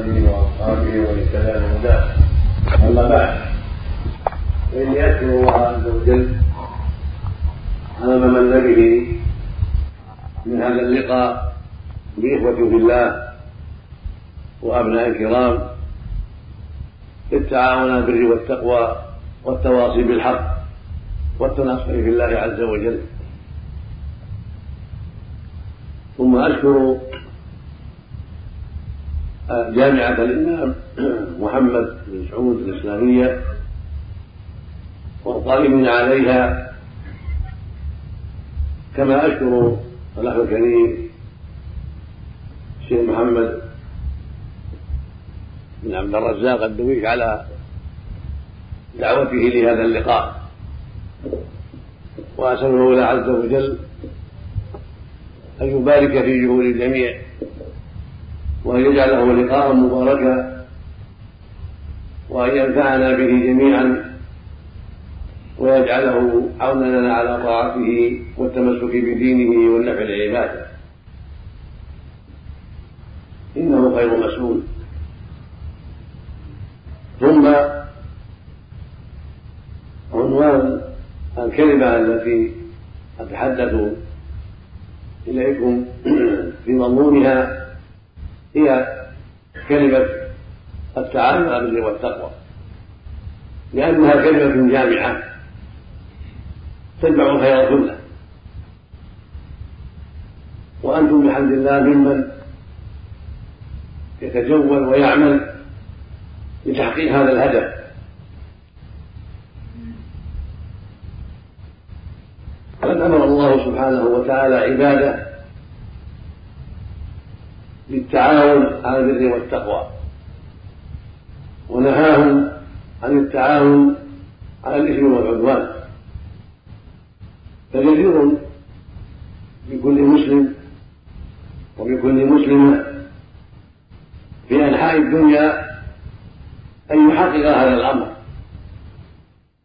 آله وأصحابه ومن بهداه أما بعد فإني أشكر الله عز وجل على ما من هذا اللقاء بإخوة في الله وأبناء الكرام للتعاون على البر والتقوى والتواصي بالحق والتناصح في الله عز وجل. ثم أشكر جامعة الإمام محمد بن سعود الإسلامية والقائمين عليها كما أشكر الأخ الكريم الشيخ محمد بن عبد الرزاق الدويش على دعوته لهذا اللقاء. وأسأل المولى عز وجل أن يبارك في جهود الجميع. وأن يجعله لقاء مباركا وأن ينفعنا به جميعا ويجعله عونا لنا على طاعته والتمسك بدينه والنفع لعباده. إنه خير مسؤول. ثم عنوان الكلمة التي أتحدث إليكم في مضمونها هي كلمة التعاون على البر والتقوى. لأنها كلمة جامعة تجمع الخير كله. وأنتم بحمد الله ممن يتجول ويعمل لتحقيق هذا الهدف. قد أمر الله سبحانه وتعالى عباده بالتعاون على البر والتقوى. ونهاهم عن التعاون على الإثم والعدوان. فجدير بكل مسلم وبكل مسلمة في أنحاء الدنيا أن يحقق هذا الأمر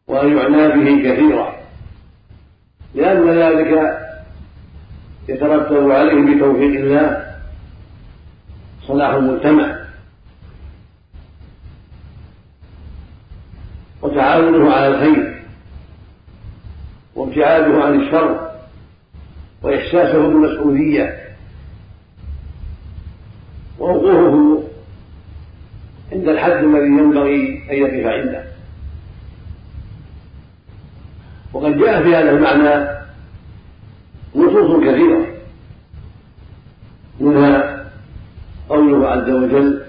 وأن يعنى به كثيرا. لأن ذلك يترتب عليه بتوفيق الله صلاح المجتمع. وتعاونه على الخير. وابتعاده عن الشر. وإحساسه بالمسؤولية. ووقوفه عند الحد الذي ينبغي أن يقف عنده. وقد جاء في هذا المعنى نصوص كثيرة. قوله عز وجل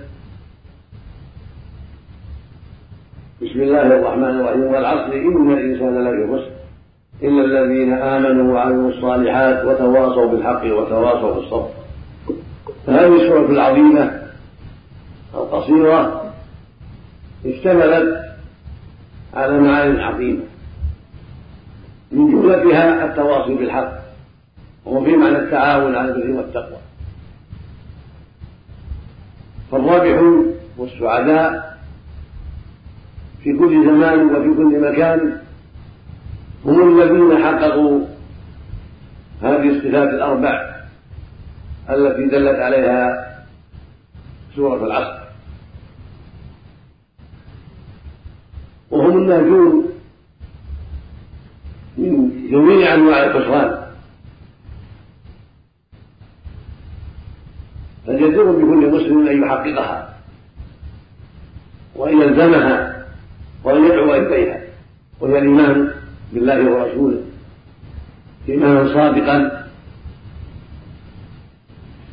بسم الله الرحمن الرحيم والعصر إن الإنسان لفي خسر. إلا الذين آمنوا وعملوا الصالحات وتواصوا بالحق وتواصوا بالصبر. فهذه السورة العظيمة القصيرة اشتملت على معاني عظيمة من جملتها التواصي بالحق وهو في معنى التعاون على البر والتقوى. فالرابحون والسعداء في كل زمان وفي كل مكان هم الذين حققوا هذه الصفات الأربع التي دلت عليها سورة العصر. وهم الناجون من جميع أنواع الخسران فالجدير بكل مسلم أن يحققها وإن يلزمها وإن يدعو إليها وهي الإيمان بالله ورسوله إيمانا صادقا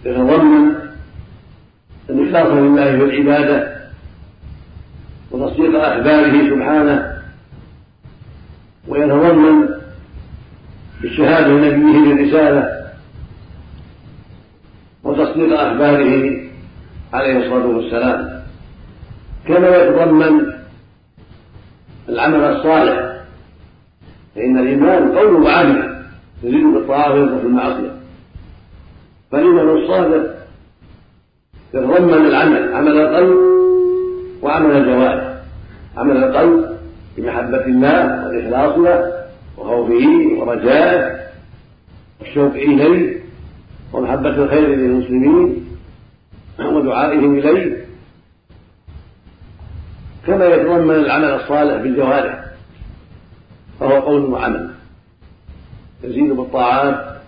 يتضمن الإخلاص لله في العبادة وتصديق أخباره سبحانه ويتضمن الشهادة لنبيه بالرسالة وتصديق أخباره عليه الصلاة والسلام. كما يتضمن العمل الصالح فإن الإيمان قول وعمل يزيد بالطاعة وينقص بالمعصية. فالإيمان الصادق يتضمن العمل عمل القلب وعمل الجوارح. عمل القلب بمحبة الله والإخلاص له وخوفه ورجائه والشوق إليه ومحبة الخير للمسلمين ودعائهم إليه كما يتضمن العمل الصالح بالجوارح فهو قول وعمل. يزيد بالطاعات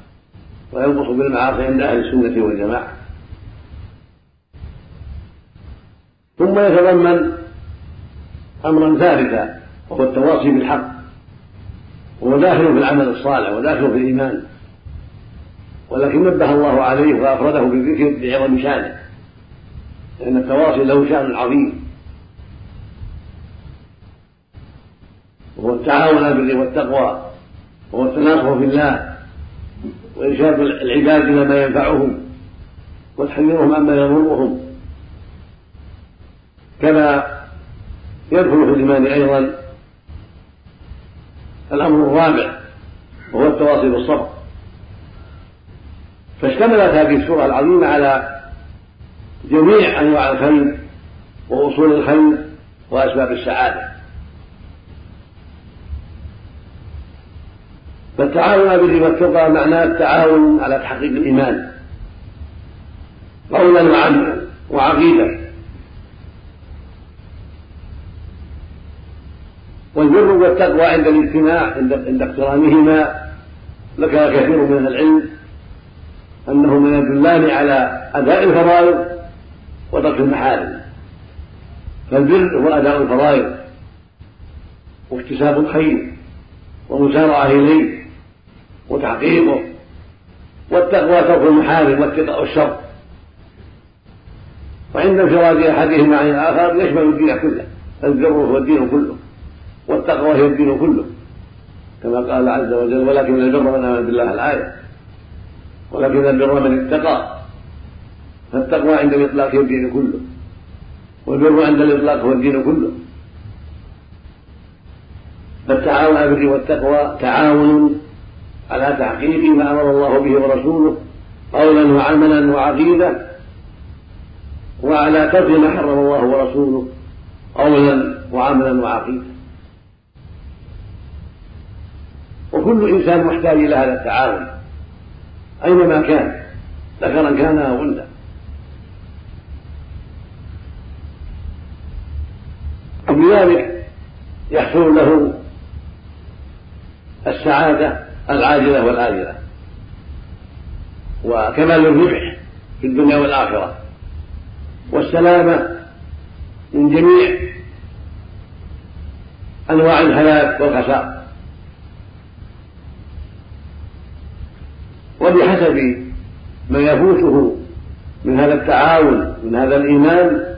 وينقص بالمعاصي عند أهل السنة والجماعة. ثم يتضمن أمرا ثالثا وهو التواصي بالحق وهو داخل في العمل الصالح وداخل في الإيمان. ولكن نبه الله عليه وأفرده بالذكر لعظم شأنه لأن التواصي له شأن عظيم. وهو التعاون على البر والتقوى وهو التناصر في الله وإرشاد العباد إلى ما ينفعهم وتحذيرهم عما يضرهم. كما يدخل في الإيمان أيضا الأمر الرابع وهو التواصي بالصبر. فاشتملت هذه السورة العظيمة على جميع أنواع الخير وأصول الخير وأسباب السعادة. فالتعاون على البر والتقوى معناه التعاون على تحقيق الإيمان. قولا وعملا وعقيدة. والبر والتقوى عند الاجتماع عند اقترانهما ذكر كثير من العلم. انهما يدلان على أداء الفرائض وترك المحارم. فالبر هو أداء الفرائض. واكتساب الخير ومسارعة إليه وتحقيقه والتقوى ترك المحارم واتقاء الشر. وعند انفراد أحدهما عن الآخر يشمل الدين كله. البر هو الدين كله والتقوى هي الدين كله. كما قال عز وجل ولكن البر من آمن بالله الآية. ولكن البر من اتقى فالتقوى عند الإطلاق هي الدين كله. والبر عند الإطلاق هو الدين كله. فالتعاون على البر والتقوى تعاون على تحقيق ما أمر الله به ورسوله قولا وعملا وعقيدة وعلى ترك ما حرم الله ورسوله قولا وعملا وعقيدة. وكل إنسان محتاج إلى هذا التعاون. أينما كان؟ ذكرا كان أو انثى وبذلك يحصل له السعادة العاجلة والآجلة. وكمال الربح في الدنيا والآخرة. والسلامة من جميع أنواع الهلاك والخسار وبحسب ما يفوته من هذا التعاون من هذا الإيمان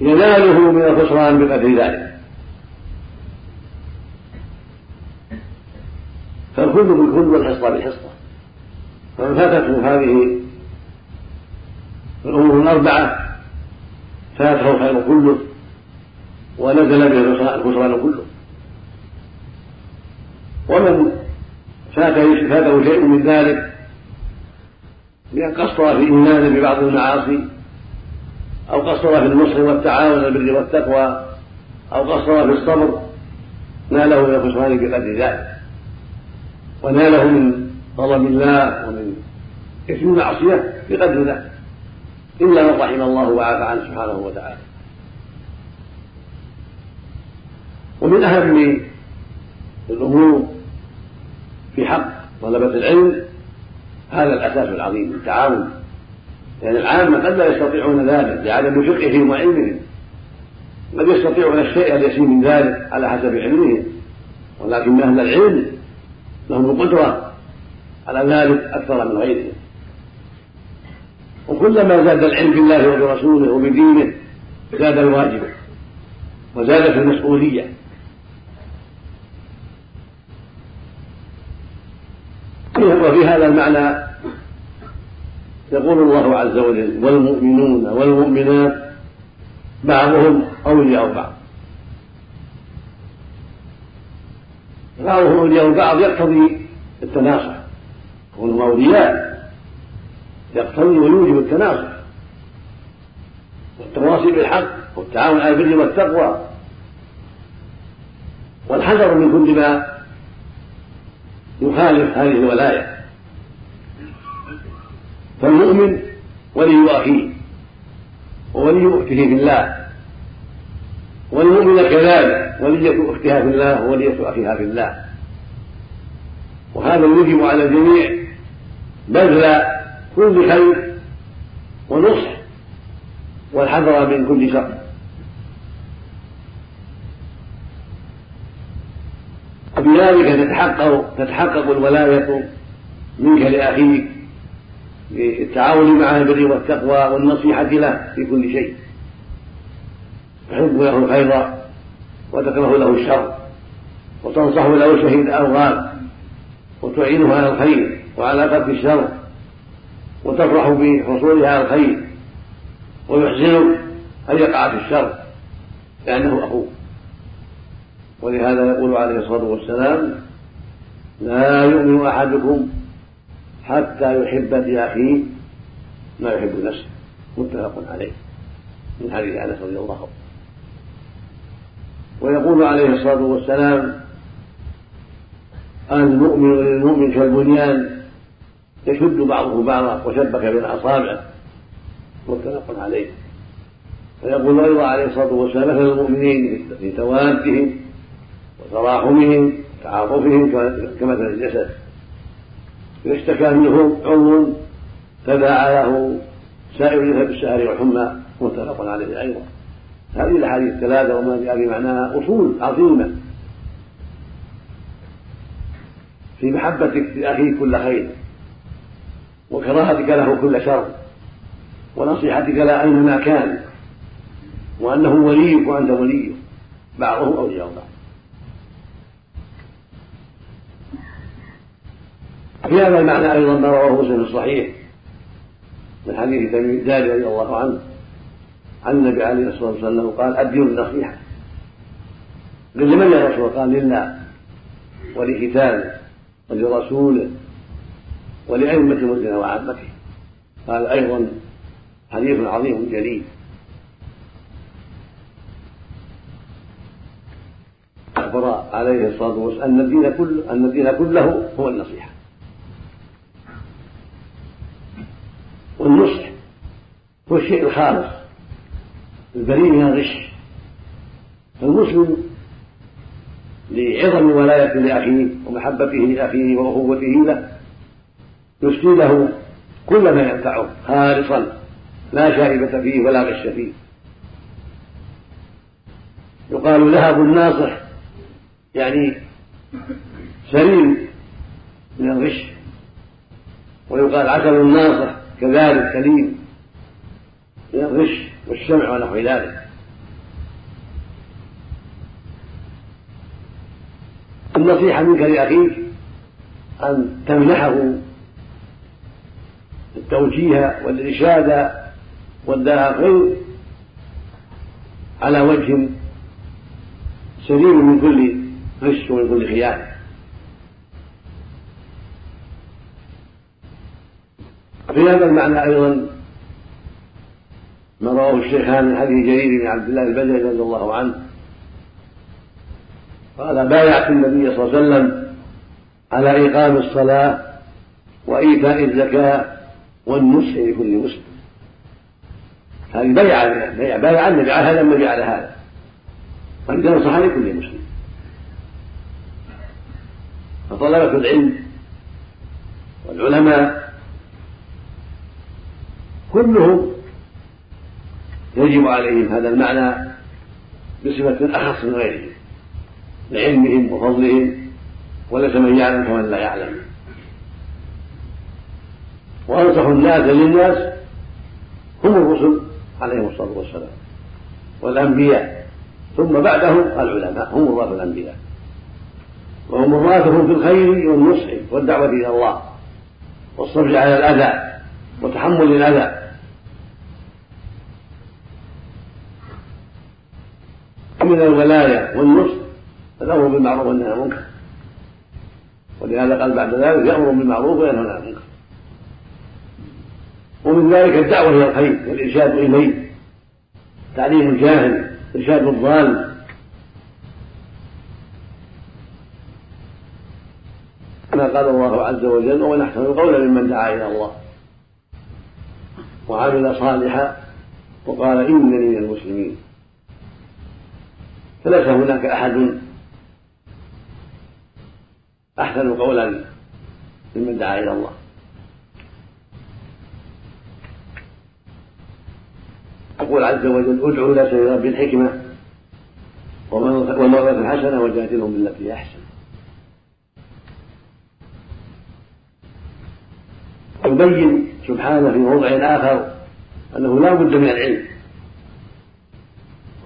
يناله من الخسران بقدر ذلك. فالكل بالكل والحصة بالحصة فمن فاتته هذه الأمور الأربعة فاته الخير كله ونزل به الخسران كله. ومن فاته فاته شيء من ذلك. بأن قصر في إيمانه ببعض المعاصي أو قصر في النصر والتعاون البر والتقوى أو قصر في الصبر ناله من الخسران بقدر ذلك. وناله من غضب الله ومن إثم المعصية بقدر ذلك. إلا من رحم الله وعافى عنه سبحانه وتعالى. ومن أهم الأمور في حق طلبة العلم هذا الأساس العظيم التعاون. لأن يعني العامة قد لا يستطيعون ذلك لعدم فقههم وعلمهم. قد يستطيعون الشيء اليسير من ذلك على حسب علمهم. ولكن أهل العلم لهم القدرة على ذلك أكثر من غيرهم. وكلما زاد العلم بالله وبرسوله وبدينه زاد الواجب وزادت المسؤولية. وفي هذا المعنى يقول الله عز وجل والمؤمنون والمؤمنات بعضهم أولياء بعض. بعضهم أولياء بعض يقتضي التناصح. كونهم أولياء. يقتضي ويوجب التناصح. والتواصي بالحق والتعاون على البر والتقوى. والحذر من كل ما يخالف هذه الولاية. فالمؤمن ولي أخيه وولي أخته في الله والمؤمن كذلك ولية أختها في الله وولية أخيها في الله. وهذا يجب على الجميع بذل كل خير ونصح والحذر من كل شر. وبذلك تتحقق تتحقق الولاية منك لأخيك بالتعاون معه بالبر والتقوى والنصيحة له في كل شيء. تحب له الخير وتكره له الشر وتنصح له شهيد أو غاب وتعينه على الخير وعلى ترك الشر وتفرح بحصولها على الخير ويحزنك أن يقع في الشر لأنه أخوك ولهذا يقول عليه الصلاة والسلام لا يؤمن أحدكم حتى يحب لأخيه ما يحب نفسه. متفق عليه من حديث أنس رضي الله عنه. ويقول عليه الصلاة والسلام المؤمن للمؤمن كالبنيان يشد بعضه بعضا وشبك بين أصابعه. متفق عليه. ويقول أيضا عليه الصلاة والسلام مثل المؤمنين في توادهم وتراحمهم وتعاطفهم كمثل الجسد. إذا اشتكى منه عضو تداعى له سائر الجسد بالسهر والحمى متفق عليه أيضا. هذه الأحاديث الثلاثة وما جاء معناها أصول عظيمة. في محبتك لأخيك كل خير وكراهتك له كل شر ونصيحتك له أينما كان وأنه وليك وأنت وليه بعضهم أولياء بعض. في هذا المعنى أيضا ما رواه مسلم في الصحيح من حديث تميم الداري رضي الله عنه. عن النبي عليه الصلاة والسلام قال الدين النصيحة قال لمن يا رسول قال لله ولكتابه ولرسوله ولأئمة المسلمين وعامته قال أيضا حديث عظيم جليل. أخبر عليه الصلاة والسلام أن الدين كله أن الدين كله هو النصيحة والنصح هو الشيء الخالص. البريء من الغش. فالمسلم لعظم ولاية لأخيه ومحبته لأخيه وأخوته له يسدي له كل ما ينفعه خالصا لا شائبة فيه ولا غش فيه. يقال ذهب الناصح يعني سليم من الغش. ويقال عسل الناصح كذلك سليم. من الغش والشمع ونحو ذلك. النصيحة منك لأخيك أن تمنحه التوجيه والإرشاد والداء على وجه سليم من كل غش ومن كل خيانة. في هذا المعنى أيضا ما رواه الشيخان من حديث جرير بن عبد الله البدري رضي الله عنه. قال بايعت النبي صلى الله عليه وسلم على إقام الصلاة وإيتاء الزكاة والنصح لكل مسلم. هذه بيع بايع النبي على هذا النبي على هذا. وأن ينصح لكل مسلم. فطلبة العلم والعلماء كلهم يجب عليهم هذا المعنى بصفة أخص من غيرهم لعلمهم وفضلهم وليس من يعلم كمن لا يعلم. وأنصح الناس للناس هم الرسل عليهم الصلاة والسلام والأنبياء ثم بعدهم العلماء هم مراد الأنبياء. وهم مراتهم في الخير والنصح والدعوة إلى الله والصبر على الأذى وتحمل الأذى من الولاية والنصح الأمر بالمعروف والنهي عن المنكر. ولهذا قال بعد ذلك يأمر بالمعروف وينهى عن المنكر. ومن ذلك الدعوة إلى الخير والإرشاد إليه. تعليم الجاهل إرشاد الضال. كما قال الله عز وجل ومن أحسن القول ممن دعا إلى الله وعمل صالحا. وقال إنني من المسلمين. فليس هناك أحد أحسن قولا ممن دعا إلى الله. يقول عز وجل ادعوا إلى سبيل رب الحكمة وموعظة حسنة وجادلهم بالتي هي أحسن. يبين سبحانه في موضع آخر أنه لا بد من العلم.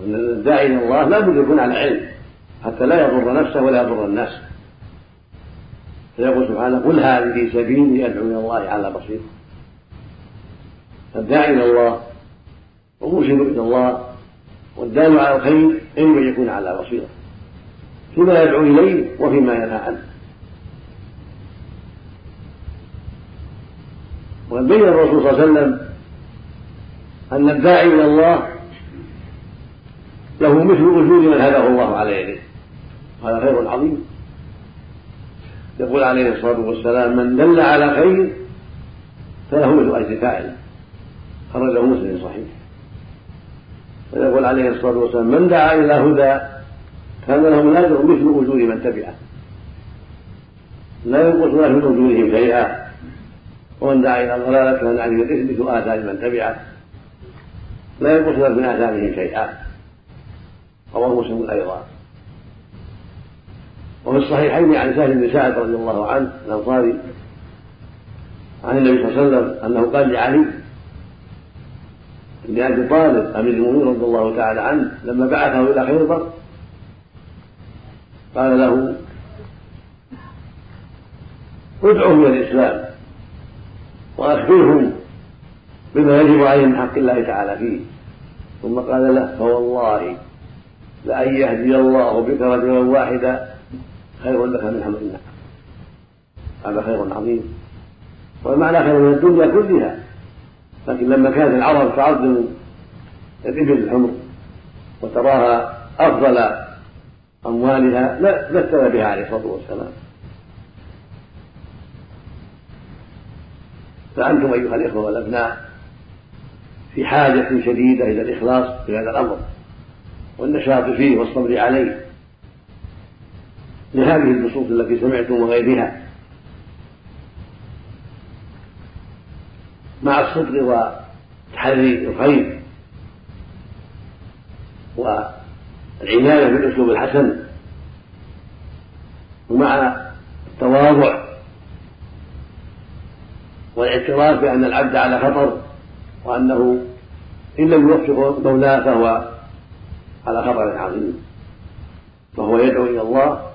الداعي إلى الله لا بد يكون على علم حتى لا يضر نفسه ولا يضر الناس. فيقول سبحانه قل هذه سبيلي أدعو إلى الله على بصيرة الداعي إلى الله ومرشد إلى الله والدال على الخير يجب أن يكون على بصيرة. فيما يدعو إليه وفيما ينهى عنه. وقد بين الرسول صلى الله عليه وسلم أن الداعي إلى الله له مثل أجور من هداه الله على يده هذا خير عظيم. يقول عليه الصلاة والسلام من دل على خير فله مثل أجر فاعل. خرجه مسلم صحيح. ويقول عليه الصلاة والسلام من دعا إلى هدى كان له أجر مثل أجور من تبعه. لا ينقص من أجورهم شيئا. ومن دعا إلى ضلالة كان عليه الإثم مثل آثار من تبعه. لا ينقص من آثارهم شيئا. رواه مسلم أيضا. وفي الصحيحين عن سهل بن سعد رضي الله عنه الأنصاري عن النبي صلى الله عليه وسلم أنه قال لعلي بن أبي طالب أمير المؤمنين رضي الله تعالى عنه لما بعثه إلى خيبر قال له ادعهم إلى الإسلام وأخبرهم بما يجب عليهم من حق الله تعالى فيه. ثم قال له فوالله لأن يهدي الله بك رجلا واحدا خير لك من حمل النعم هذا خير عظيم. والمعنى خير من الدنيا كلها. لكن لما كانت العرب تعظم الإبل الحمر وتراها أفضل أموالها مثل بها عليه الصلاة والسلام. فأنتم أيها الإخوة والأبناء في حاجة شديدة إلى الإخلاص في هذا الأمر. والنشاط فيه والصبر عليه. لهذه النصوص التي سمعتم وغيرها. مع الصدق وتحري الخير والعناية بالأسلوب الحسن ومع التواضع والاعتراف بأن العبد على خطر وأنه إن لم يوفق مولاة فهو على خطر عظيم. فهو يدعو إلى الله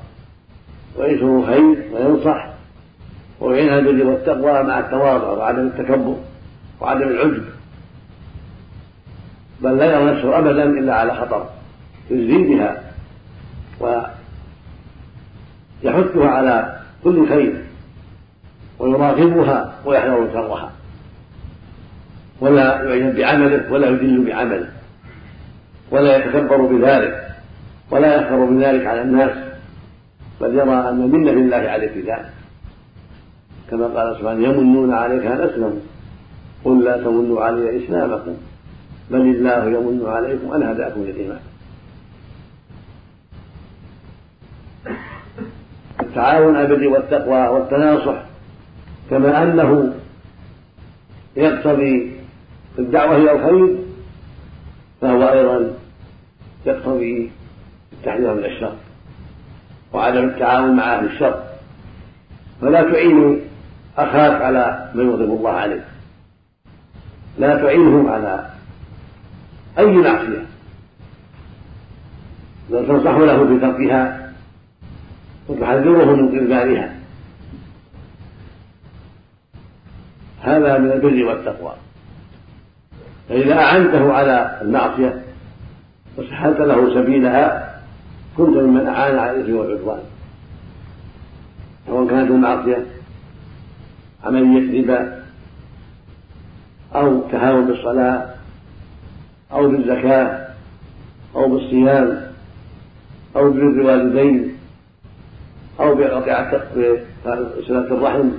وينشر الخير وينصح ويعين على البر والتقوى مع التواضع وعدم التكبر وعدم العجب. بل لا يرى نفسه أبدا إلا على خطر يجزي بها ويحثها على كل خير ويراقبها ويحذر شرها. ولا يعجب بعمله ولا يدل بعمله. ولا يتكبر بذلك ولا يفخر بذلك على الناس بل يرى أن منة لله عليه في ذلك. كما قال سبحانه يمنون عليك أن أسلموا قل لا تمنوا علي إسلامكم بل الله يمن عليكم أن هداكم للإيمان التعاون على البر والتقوى والتناصح كما أنه يقتضي الدعوة إلى الخير فهو أيضا يقتضي التحذير من الشر وعدم التعاون مع أهل الشر. فلا تعين أخاك على ما يغضب الله عليه لا تعينه على أي معصية. بل تنصح له بتركها وتحذره من إنكارها. هذا من البر والتقوى. فإذا أعنته على المعصية وسهلت له سبيلها كنت ممن أعان على الإثم والعدوان. سواء كانت المعصية عملية ربا أو تهاون بالصلاة أو بالزكاة أو بالصيام أو بر الوالدين أو بقطع صلة الرحم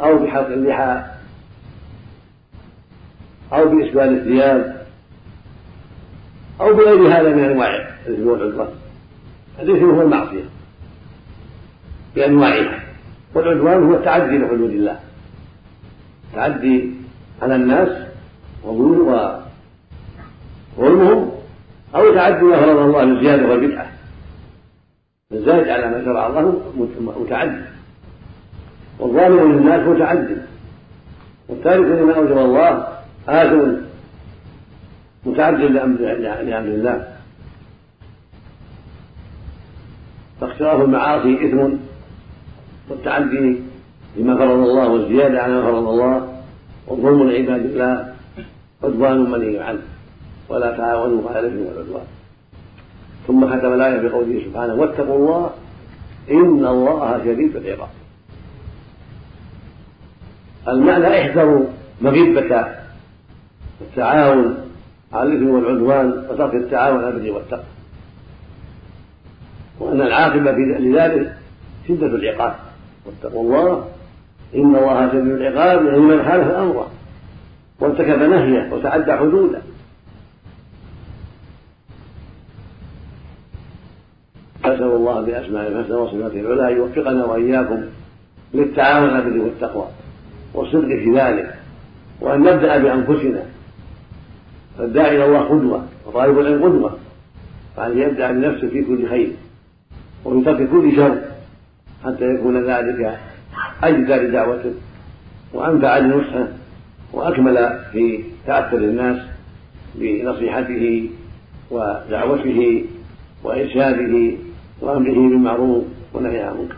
أو بحلق اللحى أو بإسبال الثياب. أو بغير هذا من أنواع الإثم والعدوان. الإثم هو المعصية. بأنواعها. والعدوان هو التعدي لحدود الله. التعدي على الناس وظلمهم أو تعدي ما فرض الله للزيادة والبدعة. الزائد على ما شرع الله متعدي. والظالم للناس متعد والتارك لما أوجب الله آثم متعد لأمر الله. فاختلاف المعاصي إثم والتعدي لما فرض الله والزيادة على ما فرض الله والظلم لعباد الله عدوان منهي عنه ولا تعاونوا على الإثم والعدوان. ثم ختم الآية بقوله سبحانه واتقوا الله إن الله شديد العقاب. المعنى احذروا مغبة التعاون على الإثم والعدوان وترك التعاون على البر والتقوى. وأن العاقبة لذلك شدة العقاب واتقوا الله إن الله شديد العقاب يعني من خالف امره وارتكب نهيه وتعدى حدوده. أسأل الله بأسمائه الحسنى وصفاته العلى أن يوفقنا وإياكم للتعاون على البر والتقوى والصدق في ذلك وأن نبدأ بأنفسنا فالداعي إلى الله قدوة وطالب العلم قدوة فأن يبدأ بنفسه في كل خير ترك كل شر حتى يكون ذلك أجدى لدعوته وأنفع لنصحه وأكمل في تأثر الناس بنصيحته ودعوته وإرشاده وأمره بالمعروف ونهي عن المنكر.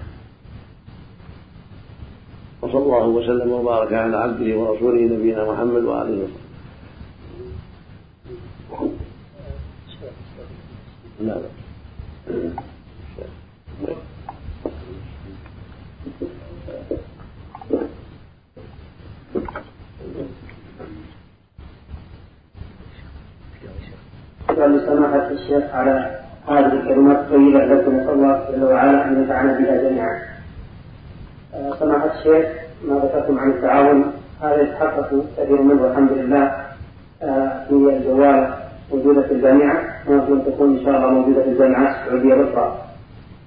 وصلى الله وسلم وبارك على عبده ورسوله نبينا محمد وآله وصحبه. لا لا لسماحة الشيخ على هذه الكلمات الطيبة التي نسأل الله جل وعلا أن ينفعنا بها جميعا. آه، سماحة الشيخ ما ذكرتم عن التعاون هذا يتحقق كثير منه والحمد لله آه، في الجوال موجودة في الجامعة أن تكون إن شاء الله موجودة في الجامعات السعودية الأخرى.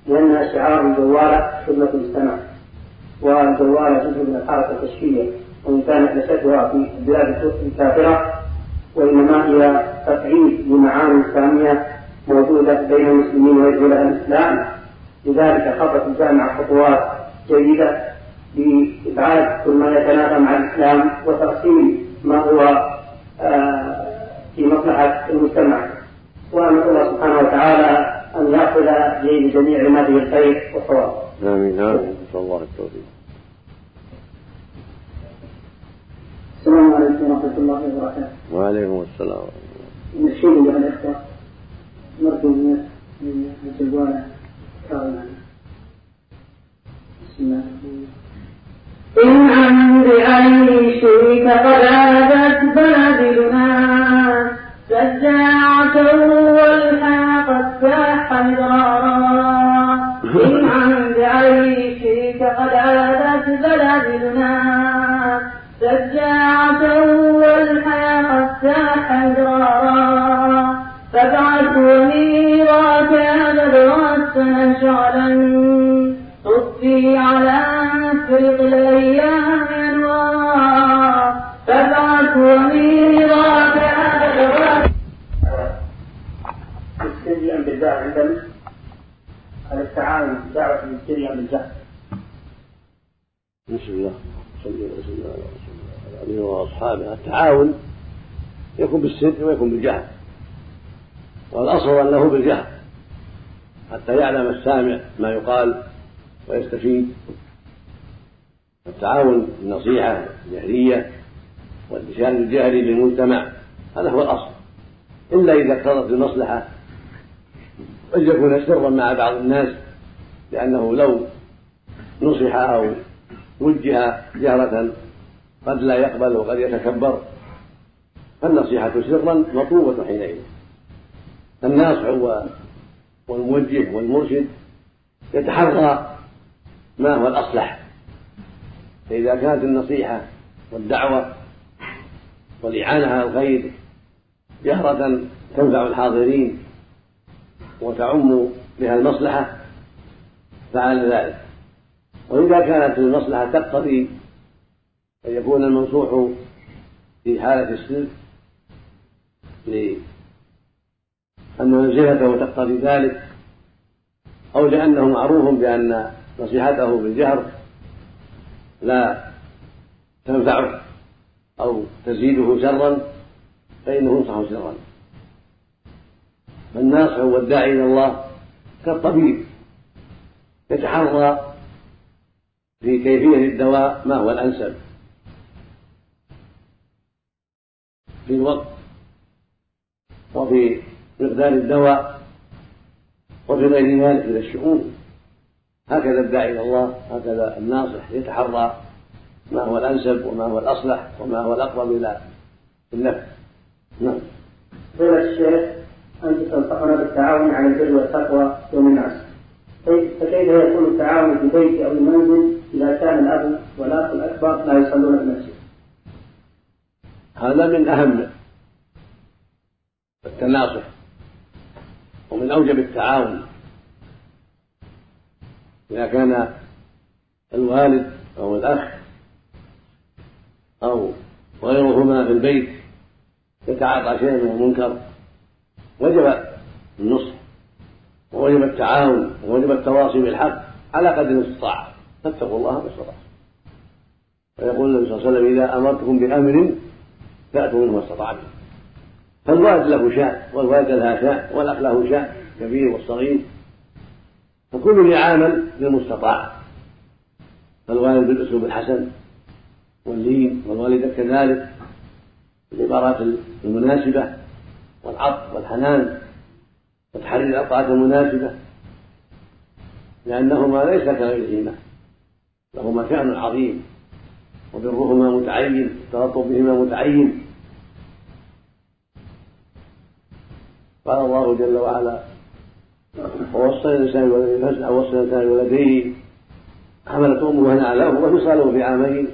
لأن شعار الجوالة خدمة المجتمع والجوالة جزء من الحركة الكشفية وإن كانت نشأتها في البلاد الكافرة وإنما هي تقعيد لمعاني إسلامية موجودة بين المسلمين ويدعو لها الإسلام. لذلك خطت الجامعة خطوات جيدة لإبعاد كل ما يتنافى مع الإسلام وتقسيم ما هو آه، في مصلحة المجتمع ونسأل الله سبحانه وتعالى أن يأخذ بيد جميع عباده الخير والصواب. آمين آمين نسأل الله التوفيق. السلام عليكم ورحمة الله وبركاته. وعليكم السلام. نشيد أيها الإخوة نرجو من الجوال كرما بسم الله إن عن بعيشك قد عادت بلدنا سجاعة والحياة قد ساح مدرارا. إن عن بعيشك قد عادت بلدنا سجاعة والحياة التعاون دعوة مستجيا بالجهل بسم الله. صلى الله. وسلم على اله وأصحابه. التعاون يكون بالسر ويكون بالجهل. والأصل أنه بالجهل. حتى يعلم السامع ما يقال ويستفيد. التعاون النصيحة الجهرية والانتشار الجهري للمجتمع هذا هو الأصل. إلا إذا اقتضت المصلحة قد يكون سرا مع بعض الناس لأنه لو نصح أو وجه جهرة قد لا يقبل وقد يتكبر فالنصيحة سرا مطلوبة حينئذ. الناصح والموجه والمرشد يتحرى ما هو الأصلح. فإذا كانت النصيحة والدعوة والإعانة على الخير جهرة تنفع الحاضرين وتعم بها المصلحة فعل ذلك. وإذا كانت المصلحة تقتضي أن يكون المنصوح في حالة السر لأن منزلته تقتضي ذلك أو لأنه معروف بأن نصيحته بالجهر لا تنفعه أو تزيده شرا فإنه ينصح سرا فالناصح والداعي إلى الله كالطبيب. يتحرى في كيفية الدواء ما هو الأنسب. في الوقت وفي مقدار الدواء وفي غير ذلك من الشؤون. هكذا الداعي إلى الله هكذا الناصح يتحرى ما هو الأنسب وما هو الأصلح وما هو الأقرب إلى النفع. نعم. فضيلة الشيخ أنت تنصحنا بالتعاون على البر والتقوى يوم الناس. فكيف يكون التعاون في البيت أو المنزل إذا كان الأب والأخ الأكبر لا يصلون في المسجد؟ هذا من أهم التناصح ومن أوجب التعاون إذا كان الوالد أو الأخ أو غيرهما في البيت يتعاطى شيئا من المنكر وجب النصح ووجب التعاون ووجب التواصي بالحق على قدر الاستطاعة. فاتقوا الله ما استطعتم ويقول النبي صلى الله عليه وسلم إذا أمرتكم بأمر فأتوا منه ما استطعتم. فالوالد له شأن والوالدة لها شأن والأخ له شأن الكبير والصغير. فكل يعامل بالمستطاع فالوالد بالأسلوب الحسن واللين والوالدة كذلك. بالعبارات المناسبة والعطف والحنان. وتحري الأوقات المناسبة لأنهما ليس كغيرهما. لهما شأن عظيم. وبرهما متعين. والتلطف بهما متعين. قال الله جل وعلا ووصينا الإنسان بولديه ووصينا الإنسان بولديه حملت أمه هنا على وفصاله في عامين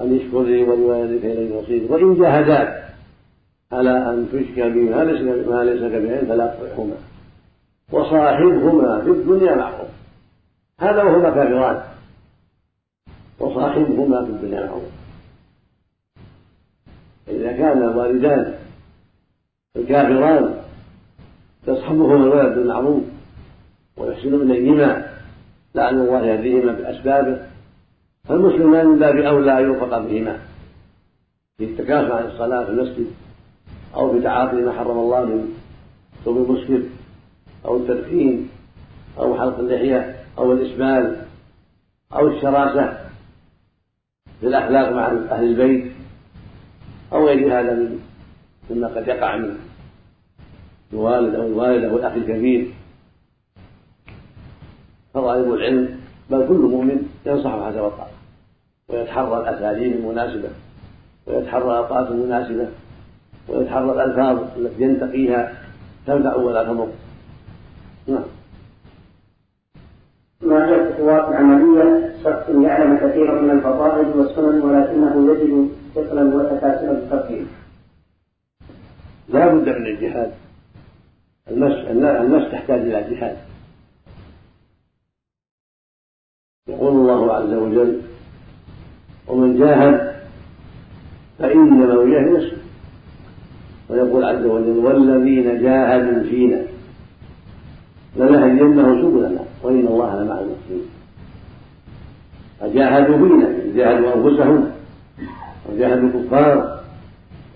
أن يشكر لي ولوالديك اليه المصير. وإن جاهداك على أن تشرك بي ما ليس ما ليس بعلم فلا تطعهما وصاحبهما في الدنيا معروف هذا وهما كافران وصاحبهما في الدنيا معروف إذا كان الوالدان الكافران يصحبهما الولد بالمعروف ويحسن اليهما لعل الله يهديهما بأسبابه. فالمسلمان من باب أولى أن يوفق بهما. في التكاسل عن الصلاة في المسجد أو في تعاطي ما حرم الله من ثوب المسلم أو التدخين أو حلق اللحية أو الإسبال أو الشراسة في الأخلاق مع أهل البيت أو غير هذا مما قد يقع من الوالد أو الوالدة أو الأخ الكبير. فطالب العلم بل كل مؤمن ينصح حسب الطاقة ويتحرى الأساليب المناسبة ويتحرى الأوقات المناسبة ويتحرى الألفاظ التي ينتقيها تنفع ولا تضر. نعم. ما هي الخطوات العملية شخص يعلم كثيرا من الفضائل والسنن ولكنه يجد ثقلا وتكاسلا في. لا بد من الجهاد. النفس النفس تحتاج إلى جهاد. يقول الله عز وجل ومن جاهد فإنما يجاهد نفسه. ويقول عز وجل والذين جاهدوا فينا. لنهدينهم سبلنا. وإن الله لمع المحسنين فجاهدوا فينا. جاهدوا أنفسهم. وجاهدوا الكفار.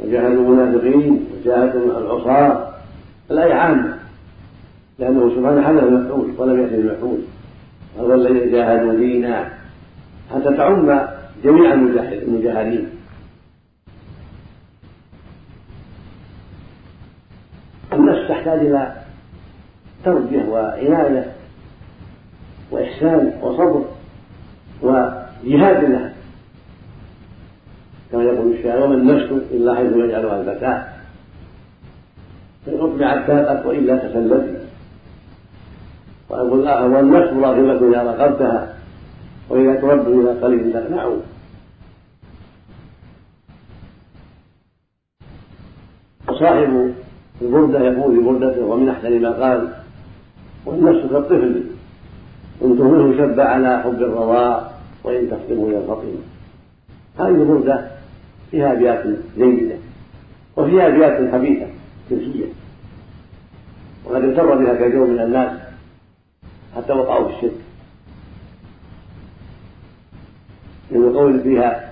وجاهدوا المنافقين. وجاهدوا العصاة. الآية عامة لأنه سبحانه حمل المفعول ولم يأتي المفعول هو الذين جاهدوا فينا. حتى تعم جميع المجاهدين النفس تحتاج إلى تربية وعناية وإحسان وصبر وجهاد لها كما يقول الشاعر وما النفس إلا حيث يجعلها الفتاة. فإن أطبعت تاقت وإلا تسلت ويقول والنفس راغبة إذا رغبتها وإذا ترد إلى قليل تقنع وصاحب البردة يقول في بردته ومن أحسن ما قال والنفس كالطفل إن تهمله شب على حب الرضاء وإن تفطمه ينفطم هذه البردة فيها أبيات جيدة وفيها أبيات خبيثة جنسية. وقد اغتر بها كثير من الناس حتى وقعوا في الشرك. من القول فيها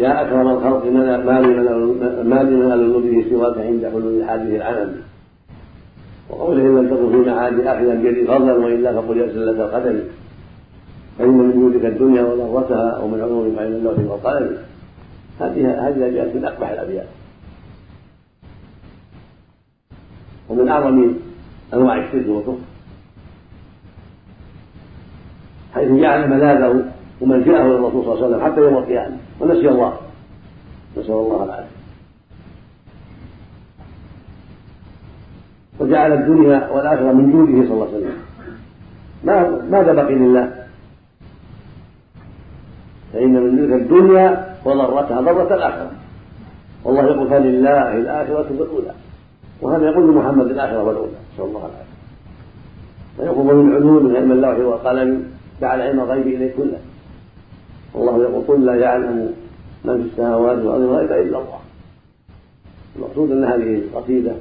يا أكرم الخلق ما لي من ألذ به سواك عند حلول حادث العالم وقوله إن لم تكن في معاد آخذا بيدي فضلا وإلا فقل يا سلة القدم فإن من جودك الدنيا وضرتها ومن علومك علم اللوح والقلم هذه هذه الأبيات من أقبح الأبيات. ومن أعظم أنواع الشرك والكفر. حيث جعل ملاذه وملجأه للرسول صلى الله عليه وسلم حتى يوم القيامة. ونسي الله. نسأل الله العافية. وجعل الدنيا والآخرة من جوده صلى الله عليه وسلم. ما ماذا بقي لله؟ فإن من تلك الدنيا وضرتها ضرة الآخرة. والله يقول فلله الآخرة والأولى. وهذا يقول محمد الآخرة والأولى. نسأل الله العافية. ويقول من علوم علم اللوح والقلم جعل علم الغيب إليه كله. والله يقول قل لا يعلم من في السماوات والأرض الغيب إلا الله. المقصود أن هذه القصيدة